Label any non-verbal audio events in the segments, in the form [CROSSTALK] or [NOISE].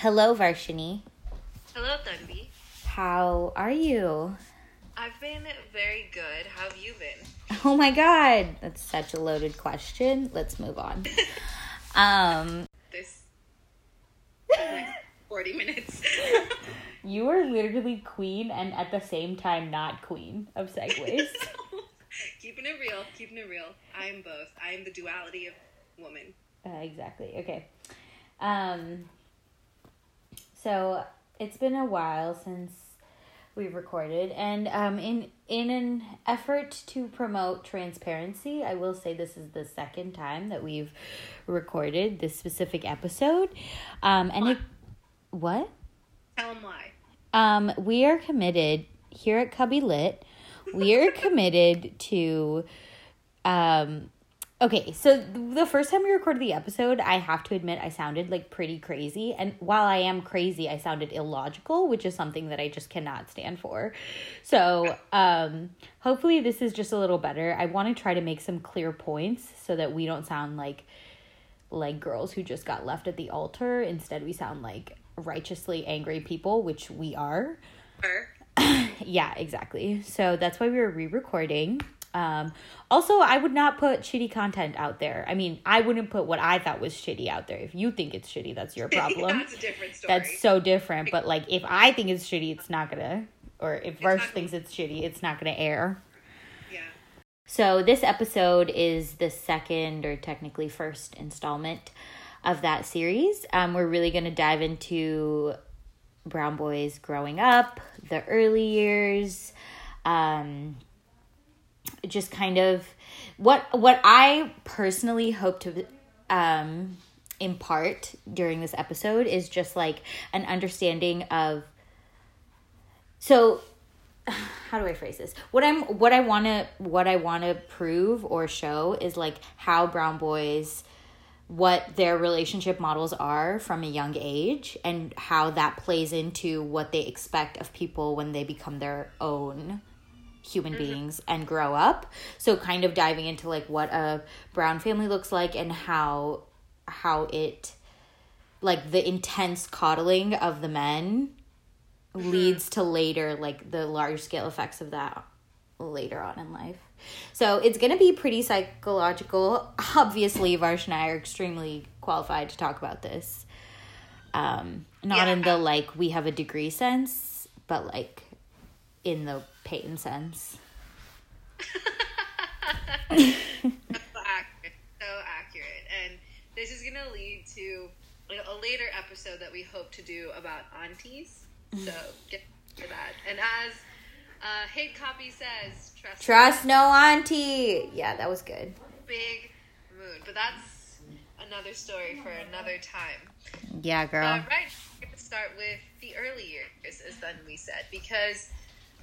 Hello, Varshini. Hello, Tanvi. How are you? I've been very good. How have you been? Oh my god, that's such a loaded question. Let's move on. [LAUGHS] um, This like 40 minutes. [LAUGHS] you are literally queen and at the same time not queen of segues. [LAUGHS] keeping it real, keeping it real. I am both. I am the duality of woman. Uh, exactly. Okay. Um. So it's been a while since we've recorded, and um, in in an effort to promote transparency, I will say this is the second time that we've recorded this specific episode. Um, and it, what? Tell them why. Um, we are committed here at Cubby Lit. We are committed to um okay, so the first time we recorded the episode, I have to admit I sounded like pretty crazy. And while I am crazy, I sounded illogical, which is something that I just cannot stand for. So, um hopefully this is just a little better. I want to try to make some clear points so that we don't sound like like girls who just got left at the altar. Instead, we sound like righteously angry people, which we are. Her. [LAUGHS] Yeah, exactly. So that's why we were re-recording. Um, also, I would not put shitty content out there. I mean, I wouldn't put what I thought was shitty out there. If you think it's shitty, that's your [LAUGHS] problem. That's a different story. that's so different. But like, if I think it's shitty, it's not gonna. Or if Versh not- thinks it's shitty, it's not gonna air. yeah. So this episode is the second or technically first installment of that series. Um, we're really going to dive into brown boys growing up, the early years, um, just kind of what what I personally hope to um, impart during this episode is just like an understanding of so [SIGHS] how do I phrase this? What I'm what I want to what I want to prove or show is like how brown boys what their relationship models are from a young age and how that plays into what they expect of people when they become their own human beings and grow up. So kind of diving into like what a brown family looks like and how how it like the intense coddling of the men leads to later like the large scale effects of that later on in life. So it's going to be pretty psychological. [LAUGHS] Obviously, Varsh and I are extremely qualified to talk about this. Um, not in the like we have a degree sense, but like in the pain sense. [LAUGHS] So accurate. So accurate. And this is going to lead to a later episode that we hope to do about aunties. So [LAUGHS] get for that. And as uh, Hate Copy says, trust, Trust no auntie. Yeah, that was good. big moon. But that's another story for another time. Yeah, girl. Uh, right, we're going to start with the early years, as then we said, because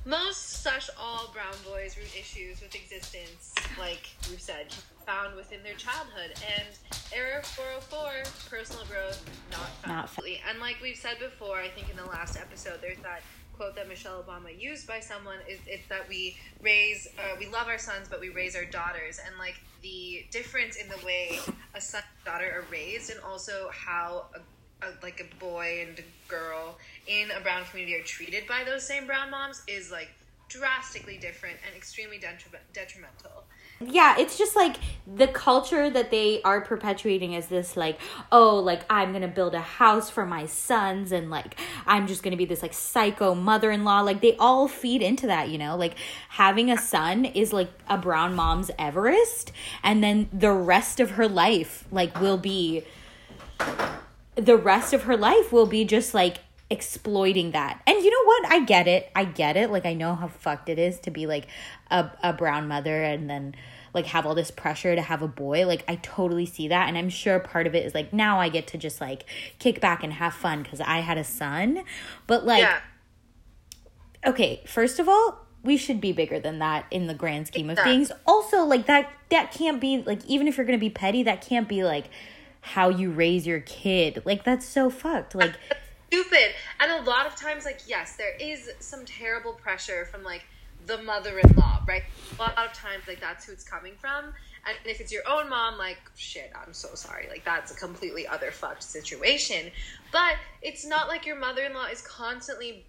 most slash all brown boys root issues with existence, like we've said, found within their childhood. And Error 404, personal growth, not found. Not found. And like we've said before, I think in the last episode, there's that quote that Michelle Obama used by someone is it's that we raise, uh, we love our sons, but we raise our daughters. And like the difference in the way a son and daughter are raised, and also how a, a, like a boy and a girl in a brown community are treated by those same brown moms is like drastically different and extremely detri- detrimental. yeah it's just like the culture that they are perpetuating is this like oh like i'm gonna build a house for my sons and like i'm just gonna be this like psycho mother-in-law like they all feed into that you know like having a son is like a brown mom's everest and then the rest of her life like will be the rest of her life will be just like exploiting that. And you know what? I get it. I get it. Like I know how fucked it is to be like a a brown mother and then like have all this pressure to have a boy. Like I totally see that and I'm sure part of it is like now I get to just like kick back and have fun cuz I had a son. But like yeah, okay, first of all, we should be bigger than that in the grand scheme of Exactly. things. Also, like that that can't be like even if you're going to be petty, that can't be like how you raise your kid. Like that's so fucked. Like [LAUGHS] stupid. And a lot of times, like, yes, there is some terrible pressure from like the mother-in-law, right? A lot of times, like that's who it's coming from, And if it's your own mom, like, shit, I'm so sorry. Like, that's a completely other fucked situation. But it's not like your mother in law is constantly,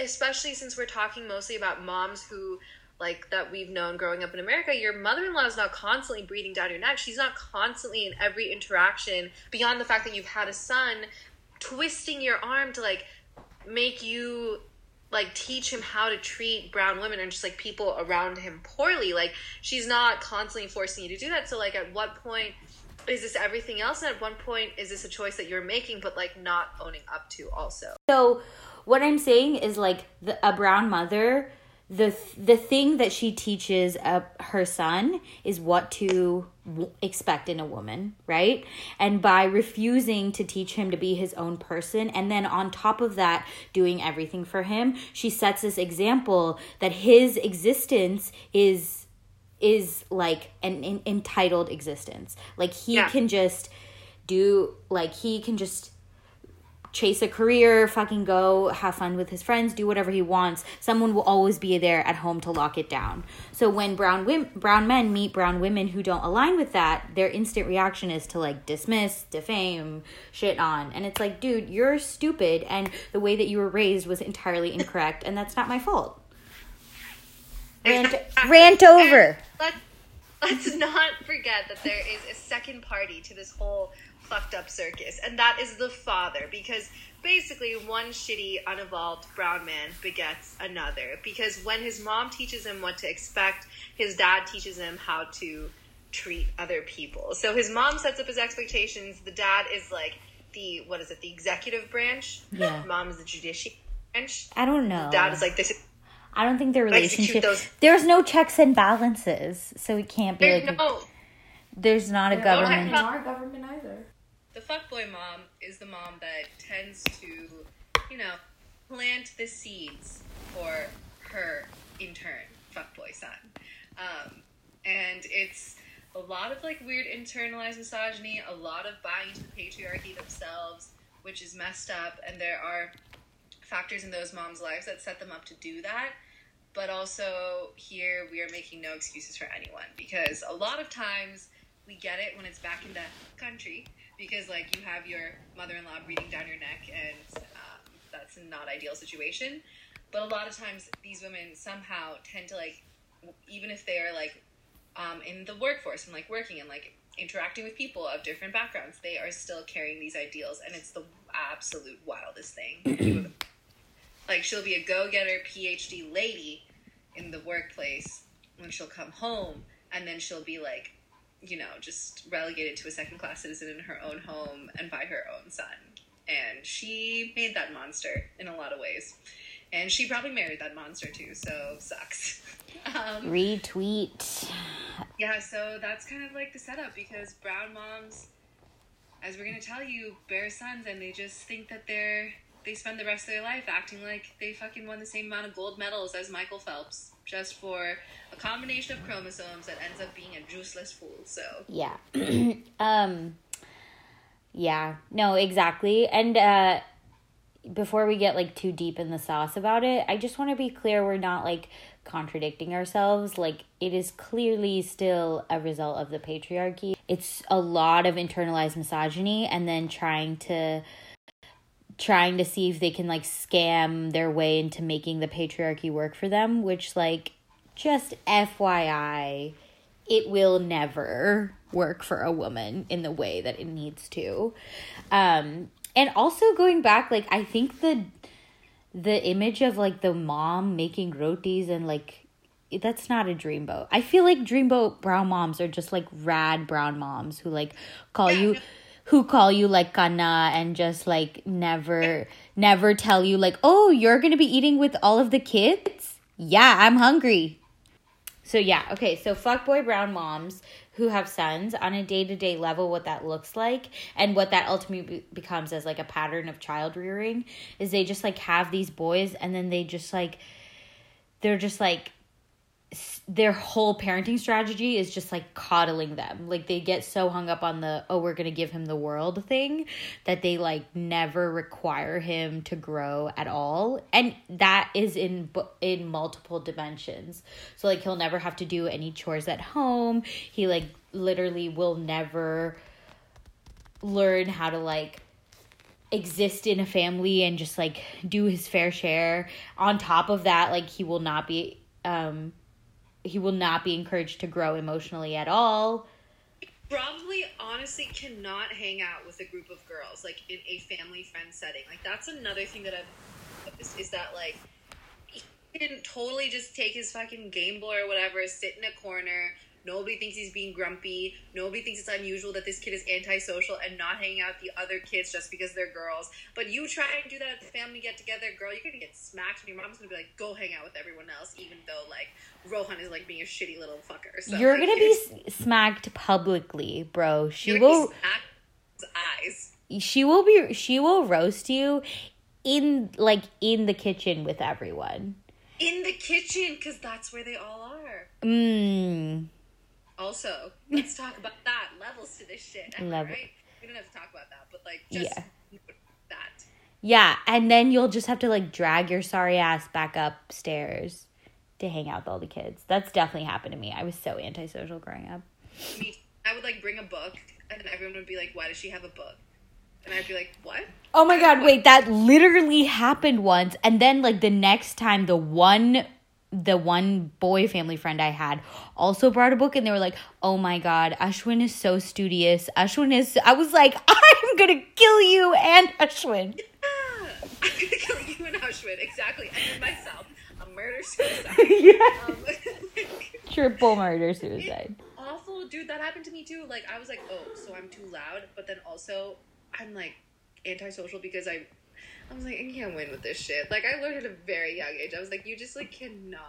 especially since we're talking mostly about moms who, like, that we've known growing up in America, your mother in law is not constantly breathing down your neck. She's not constantly in every interaction, beyond the fact that you've had a son, twisting your arm to, like, make you like teach him how to treat brown women and just like people around him poorly. Like she's not constantly forcing you to do that. So like at what point is this everything else? And at one point is this a choice that you're making but like not owning up to also? So what I'm saying is like the, a brown mother the the thing that she teaches uh, her son is what to w- expect in a woman, right? And by refusing to teach him to be his own person and then on top of that doing everything for him, she sets this example that his existence is is like an, an entitled existence. Like he yeah. can just do like he can just chase a career, fucking go have fun with his friends, do whatever he wants. Someone will always be there at home to lock it down. So when brown women, brown men meet brown women who don't align with that, their instant reaction is to like dismiss, defame, shit on. And it's like, dude, you're stupid and the way that you were raised was entirely incorrect and that's not my fault. Rant, [LAUGHS] rant over. Let's, let's not forget that there is a second party to this whole fucked up circus, and that is the father, because basically one shitty, unevolved brown man begets another. Because when his mom teaches him what to expect, his dad teaches him how to treat other people. So his mom sets up his expectations. The dad is like the what is it? The executive branch. Yeah. Mom is the judiciary branch. I don't know. The dad is like this. I don't think their relationship. Those... There's no checks and balances, so it can't be There's like. No. There's not a government. Not our government either the fuckboy mom is the mom that tends to, you know, plant the seeds for her, in turn, fuckboy son. Um, and it's a lot of like weird internalized misogyny, a lot of buying into the patriarchy themselves, which is messed up. And there are factors in those moms' lives that set them up to do that. But also, here we are making no excuses for anyone because a lot of times we get it when it's back in the country because like you have your mother-in-law breathing down your neck and um, that's not ideal situation. But a lot of times these women somehow tend to like even if they are like um, in the workforce and like working and like interacting with people of different backgrounds they are still carrying these ideals and it's the absolute wildest thing. [CLEARS THROAT] Like she'll be a go-getter phd lady in the workplace when she'll come home and then she'll be like you know, just relegated to a second class citizen in her own home and by her own son. And she made that monster in a lot of ways. And she probably married that monster too, so sucks. [LAUGHS] Um, Retweet. Yeah, so that's kind of like the setup because brown moms, as we're going to tell you, bear sons and they just think that they're they spend the rest of their life acting like they fucking won the same amount of gold medals as Michael Phelps just for a combination of chromosomes that ends up being a juiceless fool. So yeah, [CLEARS THROAT] um, yeah, no, exactly. And uh, before we get like too deep in the sauce about it, I just want to be clear: we're not like contradicting ourselves. Like it is clearly still a result of the patriarchy. It's a lot of internalized misogyny, and then trying to trying to see if they can like scam their way into making the patriarchy work for them, which like just FYI, it will never work for a woman in the way that it needs to. Um and also going back like I think the the image of like the mom making rotis and like that's not a dreamboat. I feel like dreamboat brown moms are just like rad brown moms who like call you who call you like kana and just like never never tell you like oh you're gonna be eating with all of the kids? Yeah i'm hungry. So yeah okay so fuck boy brown moms who have sons on a day-to-day level what that looks like and what that ultimately becomes as like a pattern of child rearing is they just like have these boys and then they just like they're just like their whole parenting strategy is just like coddling them. Like they get so hung up on the oh we're going to give him the world thing that they like never require him to grow at all. And that is in in multiple dimensions. So like he'll never have to do any chores at home. He like literally will never learn how to like exist in a family and just like do his fair share on top of that like he will not be um he will not be encouraged to grow emotionally at all. Probably honestly cannot hang out with a group of girls like in a family friend setting. Like that's another thing that i've noticed is that like he can totally just take his fucking game boy or whatever sit in a corner nobody thinks he's being grumpy. Nobody thinks it's unusual that this kid is antisocial and not hanging out with the other kids just because they're girls. But you try and do that at the family get together girl you're gonna get smacked and your mom's gonna be like go hang out with everyone else even though like rohan is like being a shitty little fucker. So you're like, gonna be smacked publicly bro. She will be smacked his eyes. She will be she will roast you in like in the kitchen with everyone. In the kitchen because that's where they all are. mm Also, let's talk about that levels to this shit. Level. right? We don't have to talk about that, but like just Yeah. that. Yeah, and then you'll just have to like drag your sorry ass back upstairs to hang out with all the kids. That's definitely happened to me. I was so antisocial growing up. Me, I would like bring a book, and then everyone would be like, "Why does she have a book?" And I'd be like, "What?" Oh my god, wait, that literally happened once. And then like the next time the one the one boy family friend I had also brought a book and they were like, "Oh my god, Ashwin is so studious. Ashwin is I was like, "I'm going to kill you and Ashwin." Ah, I'm gonna kill you and Auschwitz. [LAUGHS] Exactly. And myself, a murder suicide. [LAUGHS] yeah. Um, [LAUGHS] Triple murder suicide. awful, dude. That happened to me too. Like I was like, oh, so I'm too loud, but then also I'm like antisocial because I, I was like, I can't win with this shit. Like I learned at a very young age. I was like, you just like cannot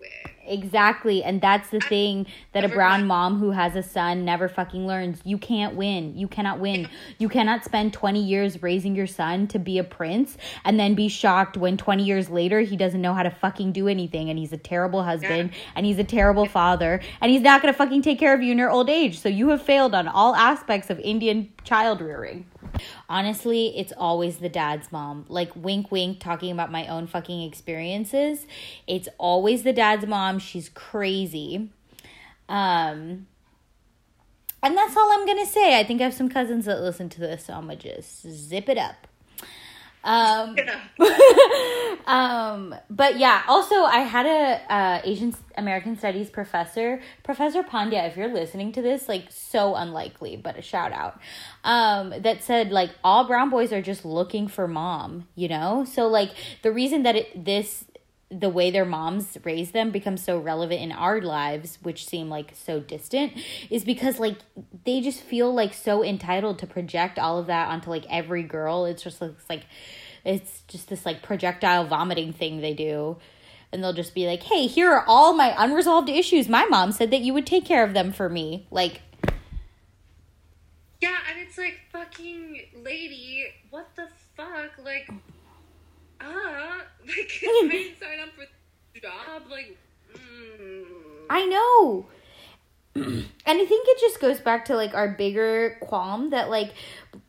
win. Exactly. And that's the thing that a brown mom who has a son never fucking learns. You can't win. You cannot win. You cannot spend 20 years raising your son to be a prince and then be shocked when 20 years later he doesn't know how to fucking do anything and he's a terrible husband and he's a terrible father and he's not going to fucking take care of you in your old age. So you have failed on all aspects of Indian child rearing. Honestly, it's always the dad's mom. Like wink wink talking about my own fucking experiences. It's always the dad's mom. She's crazy. Um and that's all I'm gonna say. I think I have some cousins that listen to this, so I'm gonna just zip it up. Um, [LAUGHS] [LAUGHS] um, but yeah. Also, I had a uh, Asian American Studies professor, Professor Pandya. If you're listening to this, like so unlikely, but a shout out. Um, that said, like all brown boys are just looking for mom. You know, so like the reason that it this the way their moms raise them becomes so relevant in our lives which seem like so distant is because like they just feel like so entitled to project all of that onto like every girl. It's just looks like it's just this like projectile vomiting thing they do. And they'll just be like hey here are all my unresolved issues. My mom said that you would take care of them for me. Like Yeah, and it's like fucking lady, what the fuck? Like, uh, [LAUGHS] like [LAUGHS] I didn't sign up for job. Like, mm. I know. [CLEARS THROAT] and I think it just goes back to like our bigger qualm that like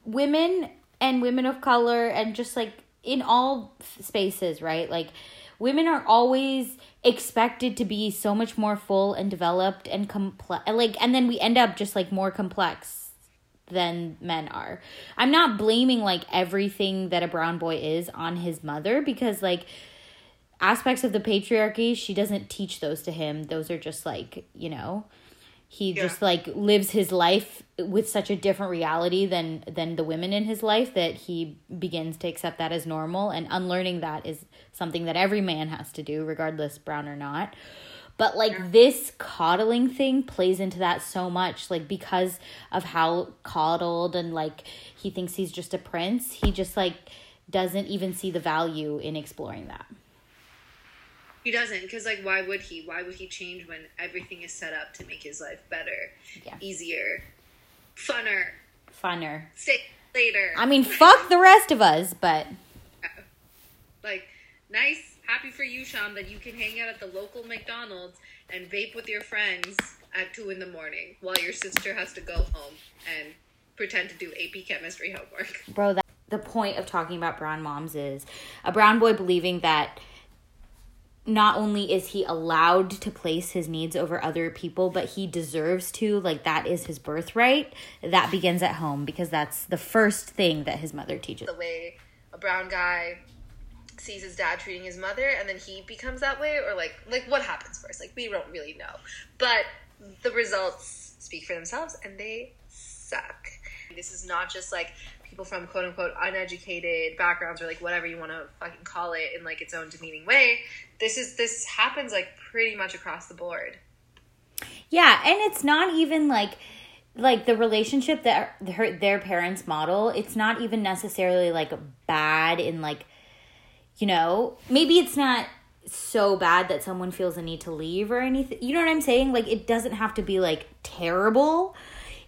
women and women of color and just like in all spaces, right? Like women are always expected to be so much more full and developed and complex like and then we end up just like more complex than men are. I'm not blaming like everything that a brown boy is on his mother because like aspects of the patriarchy she doesn't teach those to him. Those are just like, you know, he Yeah. just like lives his life with such a different reality than than the women in his life that he begins to accept that as normal and unlearning that is something that every man has to do regardless brown or not but like this coddling thing plays into that so much like because of how coddled and like he thinks he's just a prince he just like doesn't even see the value in exploring that He doesn't, because like, why would he? Why would he change when everything is set up to make his life better, Yeah. easier, funner, funner stay later? i mean fuck the rest of us but [LAUGHS] like, nice happy for you, Sean, that you can hang out at the local McDonald's and vape with your friends at two in the morning while your sister has to go home and pretend to do AP chemistry homework. Bro, that, the point of talking about brown moms is a brown boy believing that not only is he allowed to place his needs over other people, but he deserves to. Like, that is his birthright. That begins at home because that's the first thing that his mother teaches. The way a brown guy sees his dad treating his mother and then he becomes that way or like like what happens first? Like we don't really know. But the results speak for themselves and they suck. This is not just like people from quote unquote uneducated backgrounds or like whatever you want to fucking call it in like its own demeaning way. This is this happens like pretty much across the board. Yeah and it's not even like like the relationship that her, their parents model it's not even necessarily like bad in like you know, maybe it's not so bad that someone feels a need to leave or anything. You know what I'm saying? Like it doesn't have to be like terrible.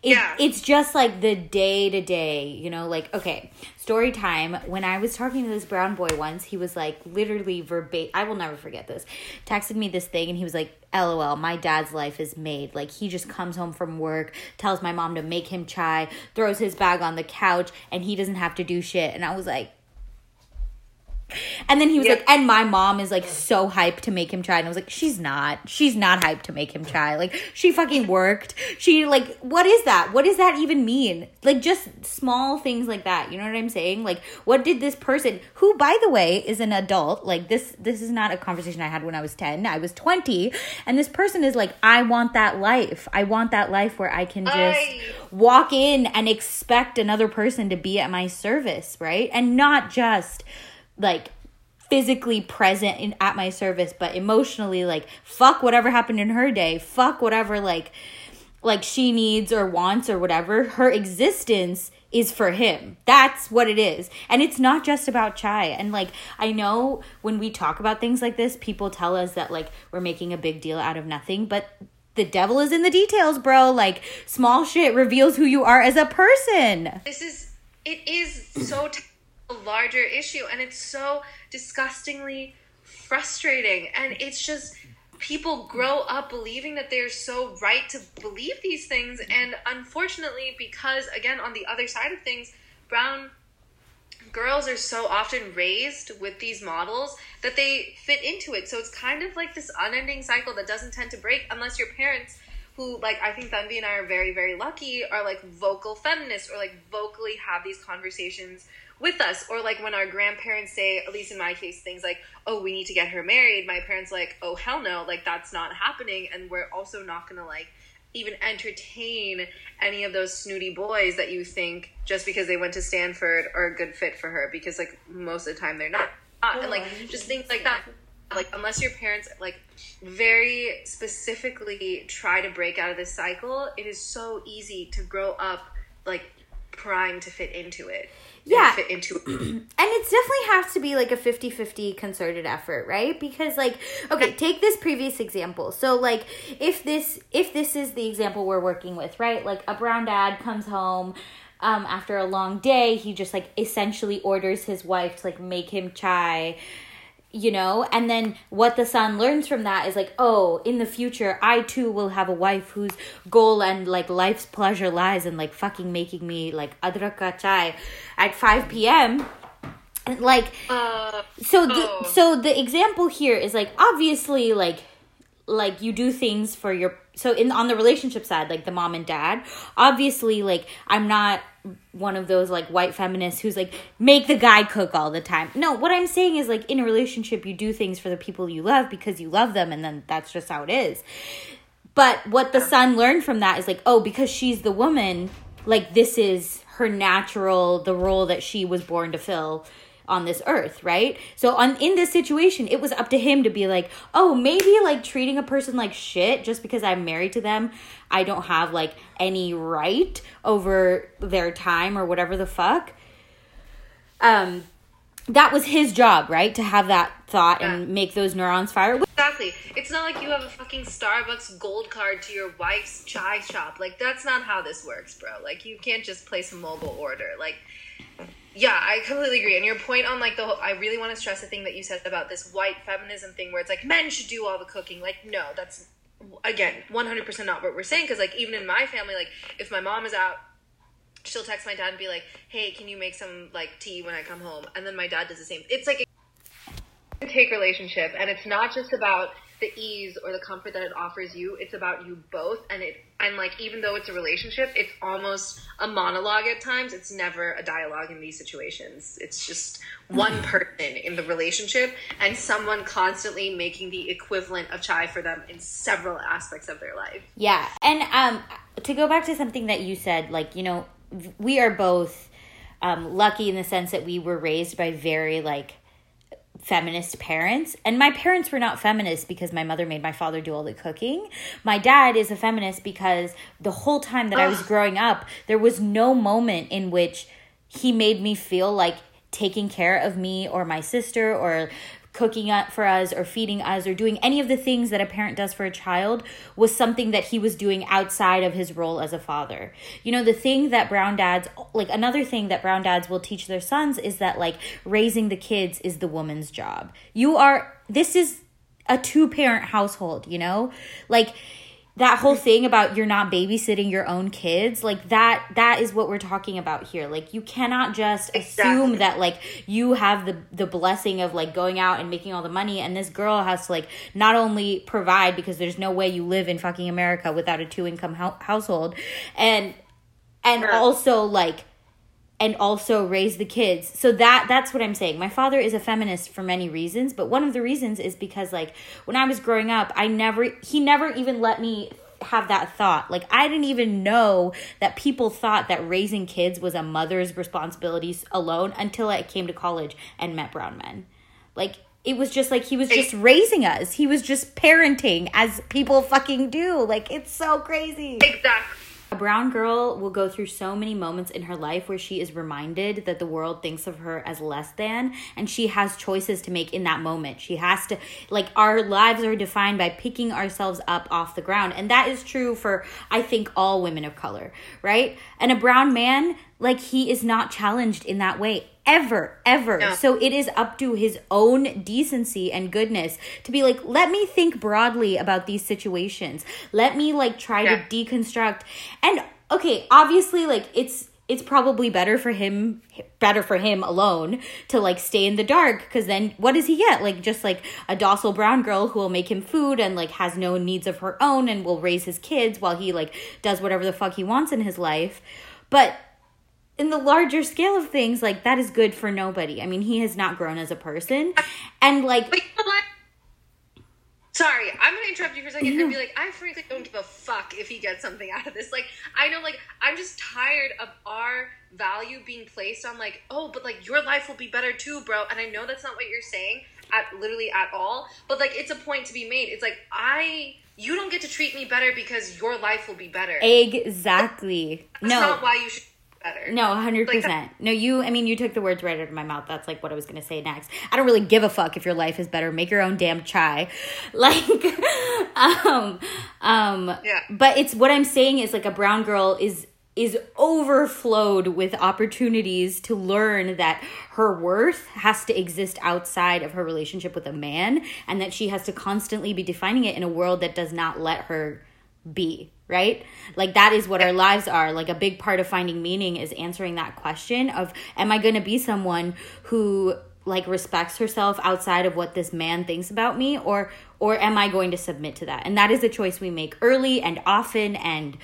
It, yeah. It's just like the day to day, you know, like, okay, story time. When I was talking to this brown boy once, he was like, literally verbatim, I will never forget this, texted me this thing and he was like, LOL, my dad's life is made. Like, he just comes home from work, tells my mom to make him chai, throws his bag on the couch, and he doesn't have to do shit. And I was like, and then he was yep. like, and my mom is like so hyped to make him chai. And I was like, she's not. She's not hyped to make him chai. Like, she fucking worked. She, like, what is that? What does that even mean? Like, just small things like that. You know what I'm saying? Like, what did this person, who, by the way, is an adult, like, this, this is not a conversation I had when I was 10. I was 20. And this person is like, I want that life. I want that life where I can just I... walk in and expect another person to be at my service, right? And not just like physically present in, at my service but emotionally like fuck whatever happened in her day fuck whatever like like she needs or wants or whatever her existence is for him. That's what it is. And it's not just about chai. And like i know when we talk about things like this people tell us that like we're making a big deal out of nothing but the devil is in the details bro. Like small shit reveals who you are as a person. This is it is so t- larger issue and it's so disgustingly frustrating. And it's just people grow up believing that they're so right to believe these things and unfortunately because again on the other side of things brown girls are so often raised with these models that they fit into it. So it's kind of like this unending cycle that doesn't tend to break unless your parents who like I think Tanvi and I are very very lucky are like vocal feminists or like vocally have these conversations with us. Or like when our grandparents say at least in my case things like oh we need to get her married my parents like oh hell no like that's not happening. And we're also not gonna like even entertain any of those snooty boys that you think just because they went to stanford are a good fit for her because like most of the time they're not. And oh, like just things like that. Like unless your parents like very specifically try to break out of this cycle it is so easy to grow up like primed to fit into it yeah. fit into [CLEARS THROAT] and it definitely has to be like a 50-50 concerted effort right? Because like okay take this previous example. So like if this if this is the example we're working with right? Like a brown dad comes home um, after a long day he just like essentially orders his wife to like make him chai you know and then what the son learns from that is like oh in the future i too will have a wife whose goal and like life's pleasure lies in like fucking making me like adraka chai at 5 p.m like uh, so the oh. so the example here is like obviously like like you do things for your so in on the relationship side like the mom and dad obviously like i'm not one of those like white feminists who's like make the guy cook all the time. No what i'm saying is like in a relationship you do things for the people you love because you love them and then that's just how it is. But what the son learned from that is like oh because she's the woman like this is her natural the role that she was born to fill on this earth, right? So on in this situation, it was up to him to be like, "Oh, maybe like treating a person like shit just because I'm married to them, I don't have like any right over their time or whatever the fuck." Um that was his job, right? To have that thought yeah. and make those neurons fire. Exactly. It's not like you have a fucking Starbucks gold card to your wife's chai shop. Like that's not how this works, bro. Like you can't just place a mobile order. Like yeah, I completely agree. And your point on like the whole, I really want to stress the thing that you said about this white feminism thing where it's like men should do all the cooking. Like, no, that's again 100% not what we're saying because like even in my family like if my mom is out she'll text my dad and be like hey can you make some like tea when i come home and then my dad does the same it's like a take relationship and it's not just about the ease or the comfort that it offers you it's about you both. And it and like even though it's a relationship it's almost a monologue at times. It's never a dialogue in these situations. It's just one [LAUGHS] person in the relationship and someone constantly making the equivalent of chai for them in several aspects of their life. Yeah. And um to go back to something that you said, like, you know, we are both um lucky in the sense that we were raised by very like feminist parents. And my parents were not feminists because my mother made my father do all the cooking. My dad is a feminist because the whole time that i was growing up there was no moment in which he made me feel like taking care of me or my sister or cooking up for us or feeding us or doing any of the things that a parent does for a child was something that he was doing outside of his role as a father. You know, the thing that brown dads like another thing that brown dads will teach their sons is that like raising the kids is the woman's job. You are this is a two parent household, you know? Like that whole thing about you're not babysitting your own kids like that that is what we're talking about here like you cannot just assume that like you have the the blessing of like going out and making all the money and this girl has to like not only provide because there's no way you live in fucking america without a two income hou- household and and Sure. also like and also raise the kids. So that that's what I'm saying. My father is a feminist for many reasons, but one of the reasons is because like when I was growing up, I never he never even let me have that thought. Like I didn't even know that people thought that raising kids was a mother's responsibilities alone until I came to college and met brown men. Like it was just like he was just raising us. He was just parenting as people fucking do. Like it's so crazy. exactly brown girl will go through so many moments in her life where she is reminded that the world thinks of her as less than, and she has choices to make in that moment. She has to, like, our lives are defined by picking ourselves up off the ground. And that is true for, I think, all women of color, right? And a brown man, like, he is not challenged in that way ever, ever. No. So it is up to his own decency and goodness to be like, let me think broadly about these situations. Let me like try Yeah. to deconstruct. And okay, obviously, like it's it's probably better for him better for him alone to like stay in the dark because then what does he get like just like a docile brown girl who will make him food and like has no needs of her own and will raise his kids while he like does whatever the fuck he wants in his life but in the larger scale of things, like that is good for nobody. I mean, he has not grown as a person. And like But you know what? Sorry, I'm gonna interrupt you for a second and be like, I frankly don't give a fuck if he gets something out of this. Like, I know, like, I'm just tired of our value being placed on, like, oh, but like your life will be better too, bro. And I know that's not what you're saying at literally at all, but like, it's a point to be made. It's like I, you don't get to treat me better because your life will be better. exactly. That's no. not why you should better. No, hundred Like percent. No, you. I mean, you took the words right out of my mouth. That's like what I was gonna say next. I don't really give a fuck if your life is better. Make your own damn chai. [LAUGHS] Like, um, um. Yeah. But it's what I'm saying is like a brown girl is is overflowed with opportunities to learn that her worth has to exist outside of her relationship with a man and that she has to constantly be defining it in a world that does not let her be right? Like that is what our lives are. Like a big part of finding meaning is answering that question of am i going to be someone who like respects herself outside of what this man thinks about me or or am i going to submit to that? And that is a choice we make early and often and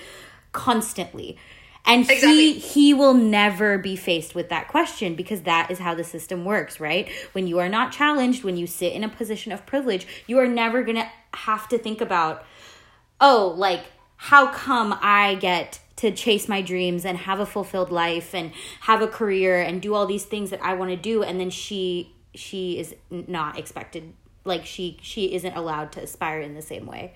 constantly. And Exactly. he he will never be faced with that question because that is how the system works right? When you are not challenged when you sit in a position of privilege you are never going to have to think about oh, like, how come I get to chase my dreams and have a fulfilled life and have a career and do all these things that I want to do and then she she is not expected like she she isn't allowed to aspire in the same way.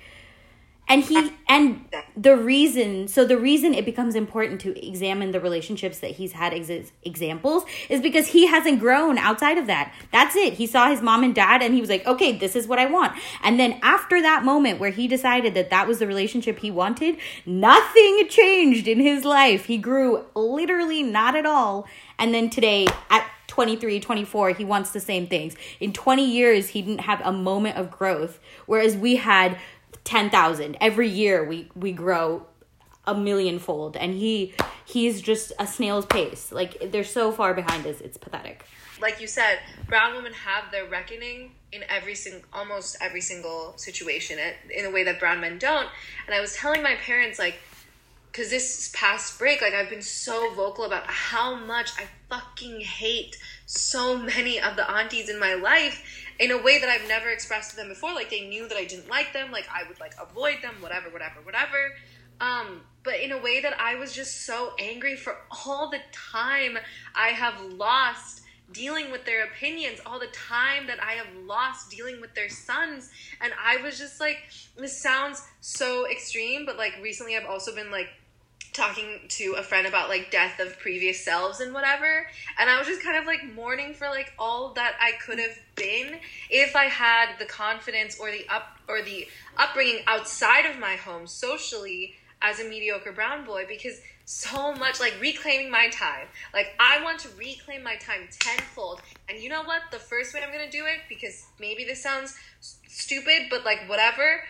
And he and the reason so the reason it becomes important to examine the relationships that he's had ex- examples is because he hasn't grown outside of that. That's it. He saw his mom and dad and he was like okay this is what i want. And then after that moment where he decided that that was the relationship he wanted nothing changed in his life. He grew literally not at all. And then today at 23 24 he wants the same things. In 20 years he didn't have a moment of growth whereas we had 10,000 every year we we grow a million fold. And he he's just a snail's pace. Like they're so far behind us it's pathetic. Like you said brown women have their reckoning in every single almost every single situation eh, in a way that brown men don't. And i was telling my parents like because this past break like i've been so vocal about how much i fucking hate so many of the aunties in my life in a way that I've never expressed to them before. Like they knew that I didn't like them, like I would like avoid them, whatever, whatever, whatever. Um, but in a way that I was just so angry for all the time I have lost dealing with their opinions, all the time that I have lost dealing with their sons. And I was just like, this sounds so extreme, but like recently I've also been like talking to a friend about like death of previous selves and whatever and i was just kind of like mourning for like all that i could have been if i had the confidence or the up or the upbringing outside of my home socially as a mediocre brown boy because so much like reclaiming my time. Like i want to reclaim my time tenfold. And you know what? The first way i'm gonna do it because maybe this sounds stupid but like whatever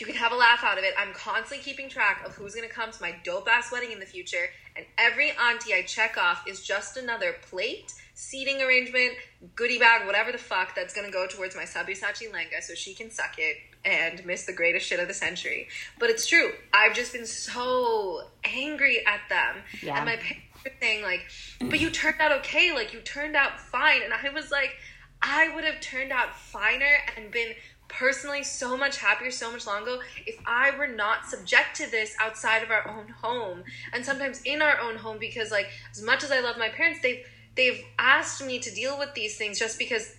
you can have a laugh out of it. I'm constantly keeping track of who's going to come to my dope ass wedding in the future. And every auntie I check off is just another plate, seating arrangement, goodie bag, whatever the fuck that's going to go towards my Sabyasachi Lehenga so she can suck it and miss the greatest shit of the century. But it's true. I've just been so angry at them. Yeah. And my parents were saying, like, but you turned out okay. Like, you turned out fine. And I was like, I would have turned out finer and been personally so much happier so much longer if I were not subject to this outside of our own home. And sometimes in our own home because like as much as I love my parents they've they've asked me to deal with these things just because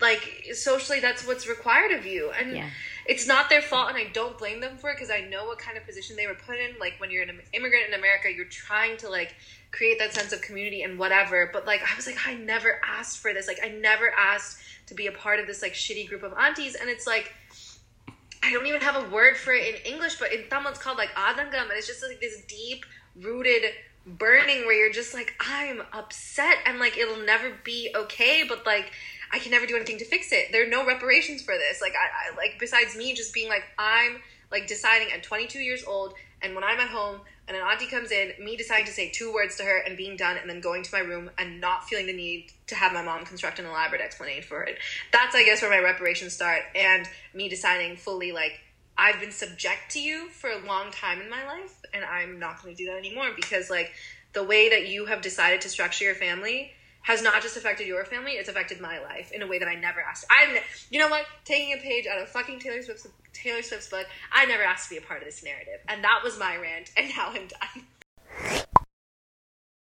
like socially that's what's required of you. And yeah. it's not their fault and I don't blame them for it because I know what kind of position they were put in. Like when you're an immigrant in America you're trying to like create that sense of community and whatever. But like I was like I never asked for this. Like I never asked to be a part of this like shitty group of aunties and it's like I don't even have a word for it in English, but in Tamil it's called like adangam, and it's just like this deep rooted burning where you're just like, I'm upset and like it'll never be okay, but like I can never do anything to fix it. There are no reparations for this. Like I, I like besides me just being like I'm like deciding at 22 years old and when I'm at home and an auntie comes in, me deciding to say two words to her and being done, and then going to my room and not feeling the need to have my mom construct an elaborate explanation for it. That's, I guess, where my reparations start, and me deciding fully, like, I've been subject to you for a long time in my life, and I'm not going to do that anymore because, like, the way that you have decided to structure your family has not just affected your family, it's affected my life in a way that I never asked. I'm, you know what? Taking a page out of fucking Taylor Swift's Taylor Swift's book, I never asked to be a part of this narrative, and that was my rant. And now I'm done.